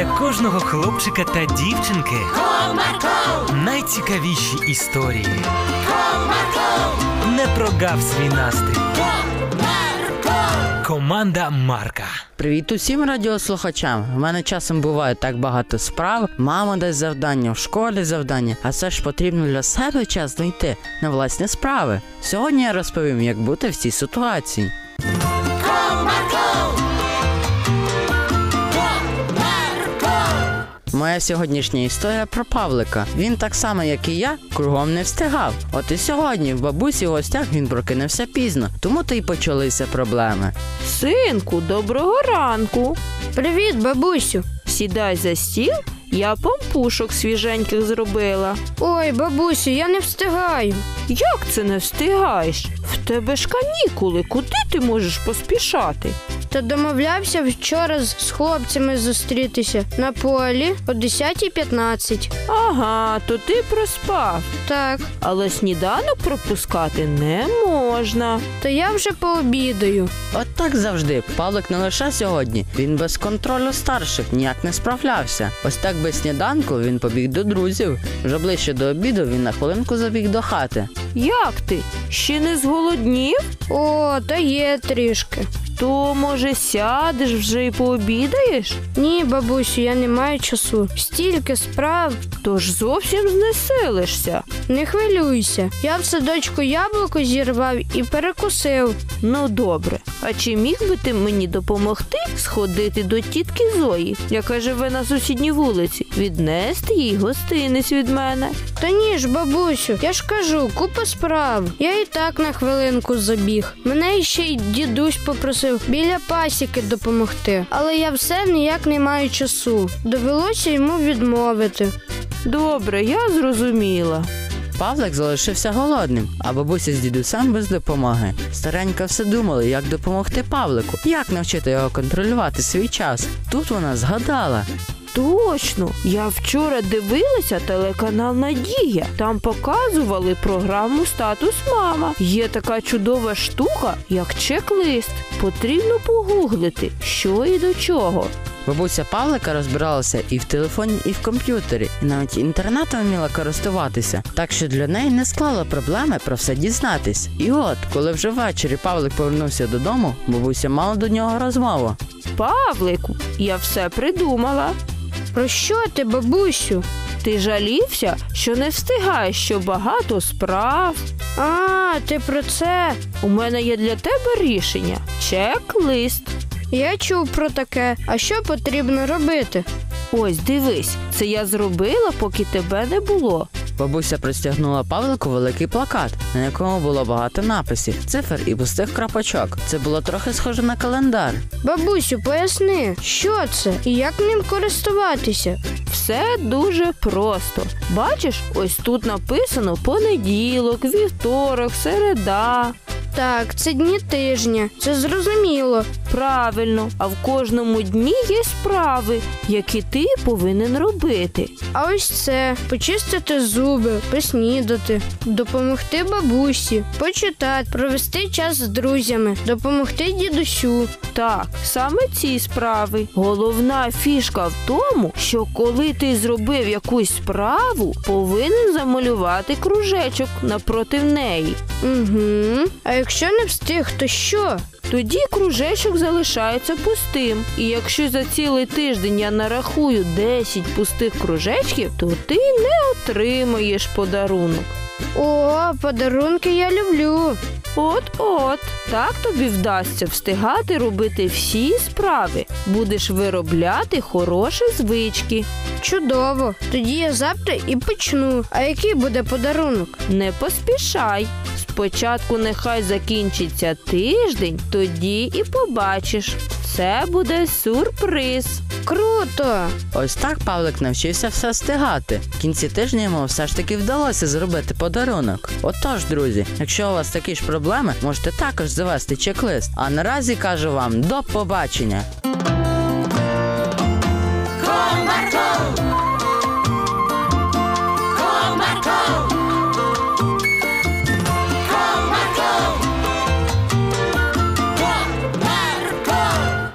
для кожного хлопчика та дівчинки Comarco, найцікавіші історії. Comarco, Не прогав свій настрій. Comarco. Команда Марка. Привіт усім радіослухачам. У мене часом буває так багато справ. Мама дасть завдання, в школі завдання, а все ж потрібно для себе час знайти на власні справи. Сьогодні я розповім, як бути в цій ситуації. Моя сьогоднішня історія про Павлика. Він так само, як і я, кругом не встигав. От і сьогодні в бабусі в гостях він прокинувся пізно, тому то й почалися проблеми. Синку, доброго ранку. Привіт, бабусю. Сідай за стіл, я пампушок свіженьких зробила. Ой, бабусю, я не встигаю. Як це не встигаєш? В тебе ж канікули, куди ти можеш поспішати? Та домовлявся вчора з з хлопцями зустрітися на полі о 10.15. Ага, то ти проспав. Так, Але сніданок пропускати не можна. то я вже пообідаю. От так завжди. Павлик не лише сьогодні. Він без контролю старших ніяк не справлявся. Ось так без сніданку він побіг до друзів. Вже ближче до обіду він на хвилинку забіг до хати. Як ти? Ще не зголоднів? О, та є трішки. То, може, сядеш вже і пообідаєш? Ні, бабусю, я не маю часу. Стільки справ. Тож зовсім знесилишся. Не хвилюйся. Я в садочку яблуко зірвав і перекусив. Ну добре. А чи міг би ти мені допомогти сходити до тітки Зої, яка живе на сусідній вулиці, віднести їй гостинець від мене? Та ні ж, бабусю, я ж кажу, купа справ. Я і так на хвилинку забіг. Мене ще й дідусь попросив біля пасіки допомогти. Але я все ніяк не маю часу. Довелося йому відмовити. Добре, я зрозуміла. Павлик залишився голодним, а бабуся з дідусем без допомоги. Старенька все думала, як допомогти Павлику, як навчити його контролювати свій час. Тут вона згадала. Точно, я вчора дивилася телеканал Надія. Там показували програму Статус Мама. Є така чудова штука, як чек-лист. Потрібно погуглити, що і до чого. Бабуся Павлика розбиралася і в телефоні, і в комп'ютері, і навіть інтернетом вміла користуватися, так що для неї не склало проблеми про все дізнатись. І от, коли вже ввечері Павлик повернувся додому, бабуся мала до нього розмову. Павлику, я все придумала. Про що ти, бабусю? Ти жалівся, що не встигаєш, що багато справ. А, ти про це. У мене є для тебе рішення. Чек-лист. Я чув про таке. А що потрібно робити? Ось дивись, це я зробила, поки тебе не було. Бабуся простягнула Павлику великий плакат, на якому було багато написів, цифр і пустих крапочок. Це було трохи схоже на календар. Бабусю, поясни, що це і як ним користуватися? Все дуже просто. Бачиш, ось тут написано понеділок, вівторок, середа. Так, це дні тижня, це зрозуміло. Правильно, а в кожному дні є справи, які ти повинен робити. А ось це почистити зуби, поснідати, допомогти бабусі, почитати, провести час з друзями, допомогти дідусю. Так, саме ці справи. Головна фішка в тому, що коли ти зробив якусь справу, повинен замалювати кружечок напротив неї. Угу. А якщо не встиг, то що? Тоді кружечок залишається пустим. І якщо за цілий тиждень я нарахую 10 пустих кружечків, то ти не отримаєш подарунок. О, подарунки я люблю. От-от, так тобі вдасться встигати робити всі справи. Будеш виробляти хороші звички. Чудово. Тоді я завтра і почну. А який буде подарунок? Не поспішай. Спочатку нехай закінчиться тиждень, тоді і побачиш. Це буде сюрприз. Круто! Ось так Павлик навчився все стигати. В кінці тижня йому все ж таки вдалося зробити подарунок. Отож, друзі, якщо у вас такі ж проблеми, можете також завести чек-лист. А наразі кажу вам до побачення. Комарко!